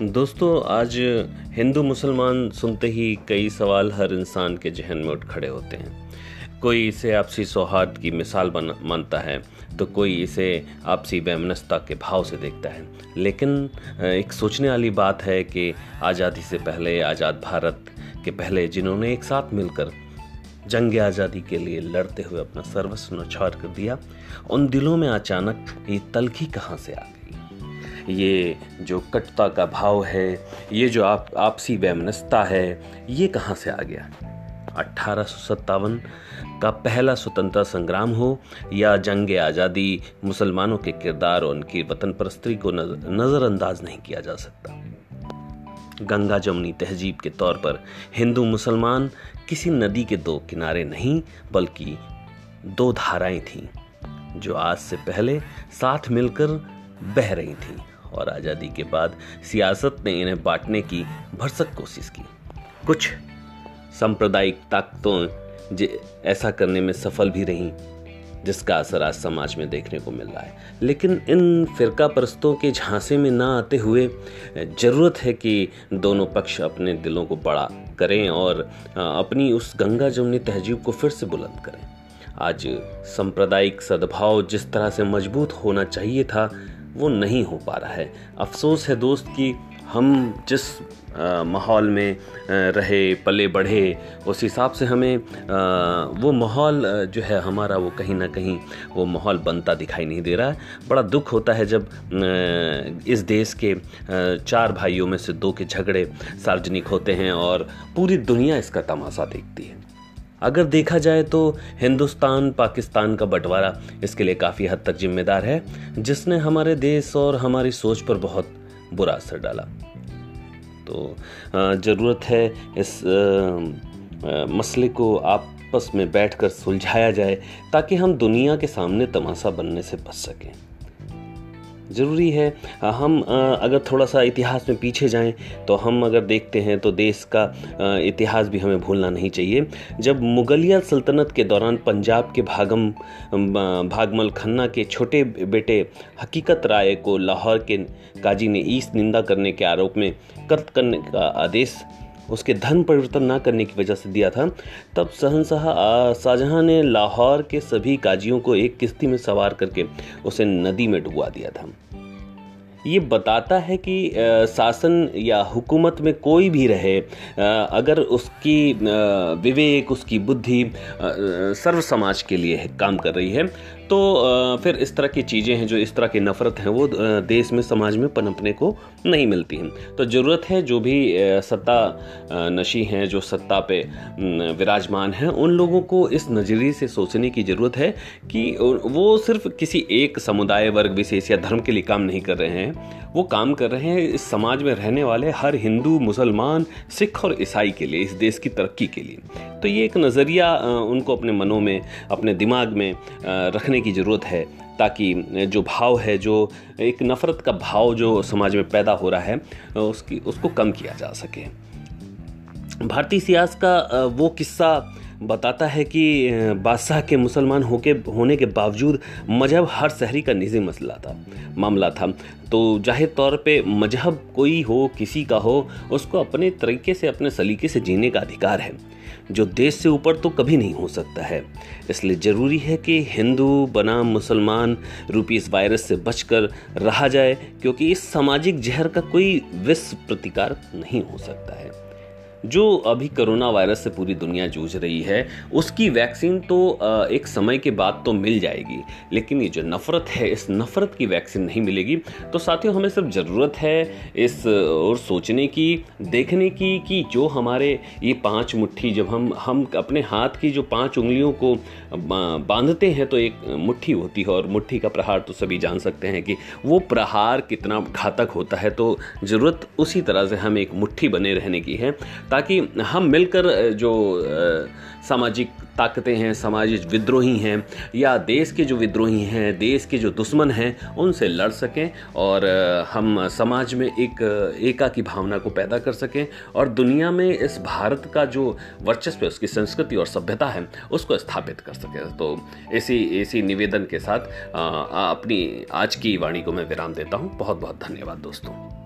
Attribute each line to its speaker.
Speaker 1: दोस्तों, आज हिंदू मुसलमान सुनते ही कई सवाल हर इंसान के जहन में उठ खड़े होते हैं। कोई इसे आपसी सौहार्द की मिसाल मानता है तो कोई इसे आपसी वैमनस्ता के भाव से देखता है। लेकिन एक सोचने वाली बात है कि आज़ादी से पहले, आज़ाद भारत के पहले जिन्होंने एक साथ मिलकर जंग आज़ादी के लिए लड़ते हुए अपना सर्वस्व नौछार कर दिया, उन दिलों में अचानक ये तलखी कहाँ से आ गई? ये जो कटता का भाव है, ये जो आप, आपसी वैमनस्ता है, ये कहाँ से आ गया? अट्ठारह का पहला स्वतंत्रता संग्राम हो या जंग आज़ादी मुसलमानों के किरदार और उनकी वतन परस्त्री को नज़रअंदाज नहीं किया जा सकता। गंगा जमुनी तहजीब के तौर पर हिंदू मुसलमान किसी नदी के दो किनारे नहीं, बल्कि दो धाराएँ थीं, जो आज से पहले साथ मिलकर बह रही थीं। और आज़ादी के बाद सियासत ने इन्हें बांटने की भरसक कोशिश की। कुछ सांप्रदायिक ताकतों ऐसा करने में सफल भी रहीं, जिसका असर आज समाज में देखने को मिल रहा है। लेकिन इन फिरका परस्तों के झांसे में ना आते हुए, ज़रूरत है कि दोनों पक्ष अपने दिलों को बड़ा करें और अपनी उस गंगा जमुनी तहजीब को फिर से बुलंद करें। आज सांप्रदायिक सद्भाव जिस तरह से मज़बूत होना चाहिए था वो नहीं हो पा रहा है। अफसोस है दोस्त कि हम जिस माहौल में रहे, पले बढ़े, उस हिसाब से हमें वो माहौल जो है हमारा वो कहीं ना कहीं वो माहौल बनता दिखाई नहीं दे रहा। है बड़ा दुख होता है जब इस देश के चार भाइयों में से दो के झगड़े सार्वजनिक होते हैं और पूरी दुनिया इसका तमाशा देखती है। अगर देखा जाए तो हिंदुस्तान, पाकिस्तान का बंटवारा इसके लिए काफ़ी हद तक जिम्मेदार है, जिसने हमारे देश और हमारी सोच पर बहुत बुरा असर डाला। तो ज़रूरत है इस मसले को आपस में बैठकर सुलझाया जाए, ताकि हम दुनिया के सामने तमाशा बनने से बच सकें। ज़रूरी है। हम अगर थोड़ा सा इतिहास में पीछे जाएँ तो हम अगर देखते हैं तो देश का इतिहास भी हमें भूलना नहीं चाहिए। जब मुगलिया सल्तनत के दौरान पंजाब के भागम भागमल खन्ना के छोटे बेटे हकीकत राय को लाहौर के काजी ने ईस्ट निंदा करने के आरोप में कर्त करने का आदेश उसके धन परिवर्तन ना करने की वजह से दिया था। तब सहनशाह शाहजहां ने लाहौर के सभी काजियों को एक किश्ती में सवार करके उसे नदी में डुबवा दिया था। ये बताता है कि शासन या हुकूमत में कोई भी रहे अगर उसकी विवेक, उसकी बुद्धि सर्व समाज के लिए काम कर रही है तो फिर इस तरह की चीज़ें हैं जो इस तरह की नफ़रत हैं, वो देश में, समाज में पनपने को नहीं मिलती हैं। तो ज़रूरत है जो भी सत्ता नशी हैं, जो सत्ता पे विराजमान हैं, उन लोगों को इस नज़रिए से सोचने की ज़रूरत है कि वो सिर्फ़ किसी एक समुदाय, वर्ग, विशेष या धर्म के लिए काम नहीं कर रहे हैं। वो काम कर रहे हैं इस समाज में रहने वाले हर हिंदू, मुसलमान, सिख और ईसाई के लिए, इस देश की तरक्की के लिए। तो ये एक नज़रिया उनको अपने मनों में, अपने दिमाग में रखने की ज़रूरत है ताकि जो भाव है, जो एक नफ़रत का भाव जो समाज में पैदा हो रहा है, उसकी, उसको कम किया जा सके। भारतीय सियास का वो किस्सा बताता है कि बादशाह के मुसलमान होके, होने के बावजूद मज़हब हर शहरी का निजी मसला था, मामला था। तो ज़ाहिर तौर पे मज़हब कोई हो, किसी का हो, उसको अपने तरीके से, अपने सलीके से जीने का अधिकार है। जो देश से ऊपर तो कभी नहीं हो सकता है। इसलिए ज़रूरी है कि हिंदू बनाम मुसलमान, रूपी इस वायरस से बचकर रहा जाए, क्योंकि इस सामाजिक जहर का कोई विश्व प्रतिकार नहीं हो सकता है। जो अभी कोरोना वायरस से पूरी दुनिया जूझ रही है, उसकी वैक्सीन तो एक समय के बाद तो मिल जाएगी, लेकिन ये जो नफ़रत है, इस नफ़रत की वैक्सीन नहीं मिलेगी। तो साथियों, हमें सिर्फ़ ज़रूरत है इस, और सोचने की, देखने की, कि जो हमारे ये पाँच मुट्ठी, जब हम हम अपने हाथ की जो पाँच उंगलियों को बांधते हैं तो एक मुट्ठी होती है, और मुट्ठी का प्रहार तो सभी जान सकते हैं कि वो प्रहार कितना घातक होता है। तो ज़रूरत उसी तरह से हम एक मुट्ठी बने रहने की है। ताकि हम मिलकर जो सामाजिक ताकतें हैं सामाजिक विद्रोही हैं, या देश के जो विद्रोही हैं, देश के जो दुश्मन हैं, उनसे लड़ सकें और हम समाज में एक एका की भावना को पैदा कर सकें और दुनिया में इस भारत का जो वर्चस्व है, उसकी संस्कृति और सभ्यता है, उसको स्थापित कर सकें। तो इसी इसी निवेदन के साथ अपनी आज की वाणी को मैं विराम देता हूँ। बहुत बहुत धन्यवाद दोस्तों।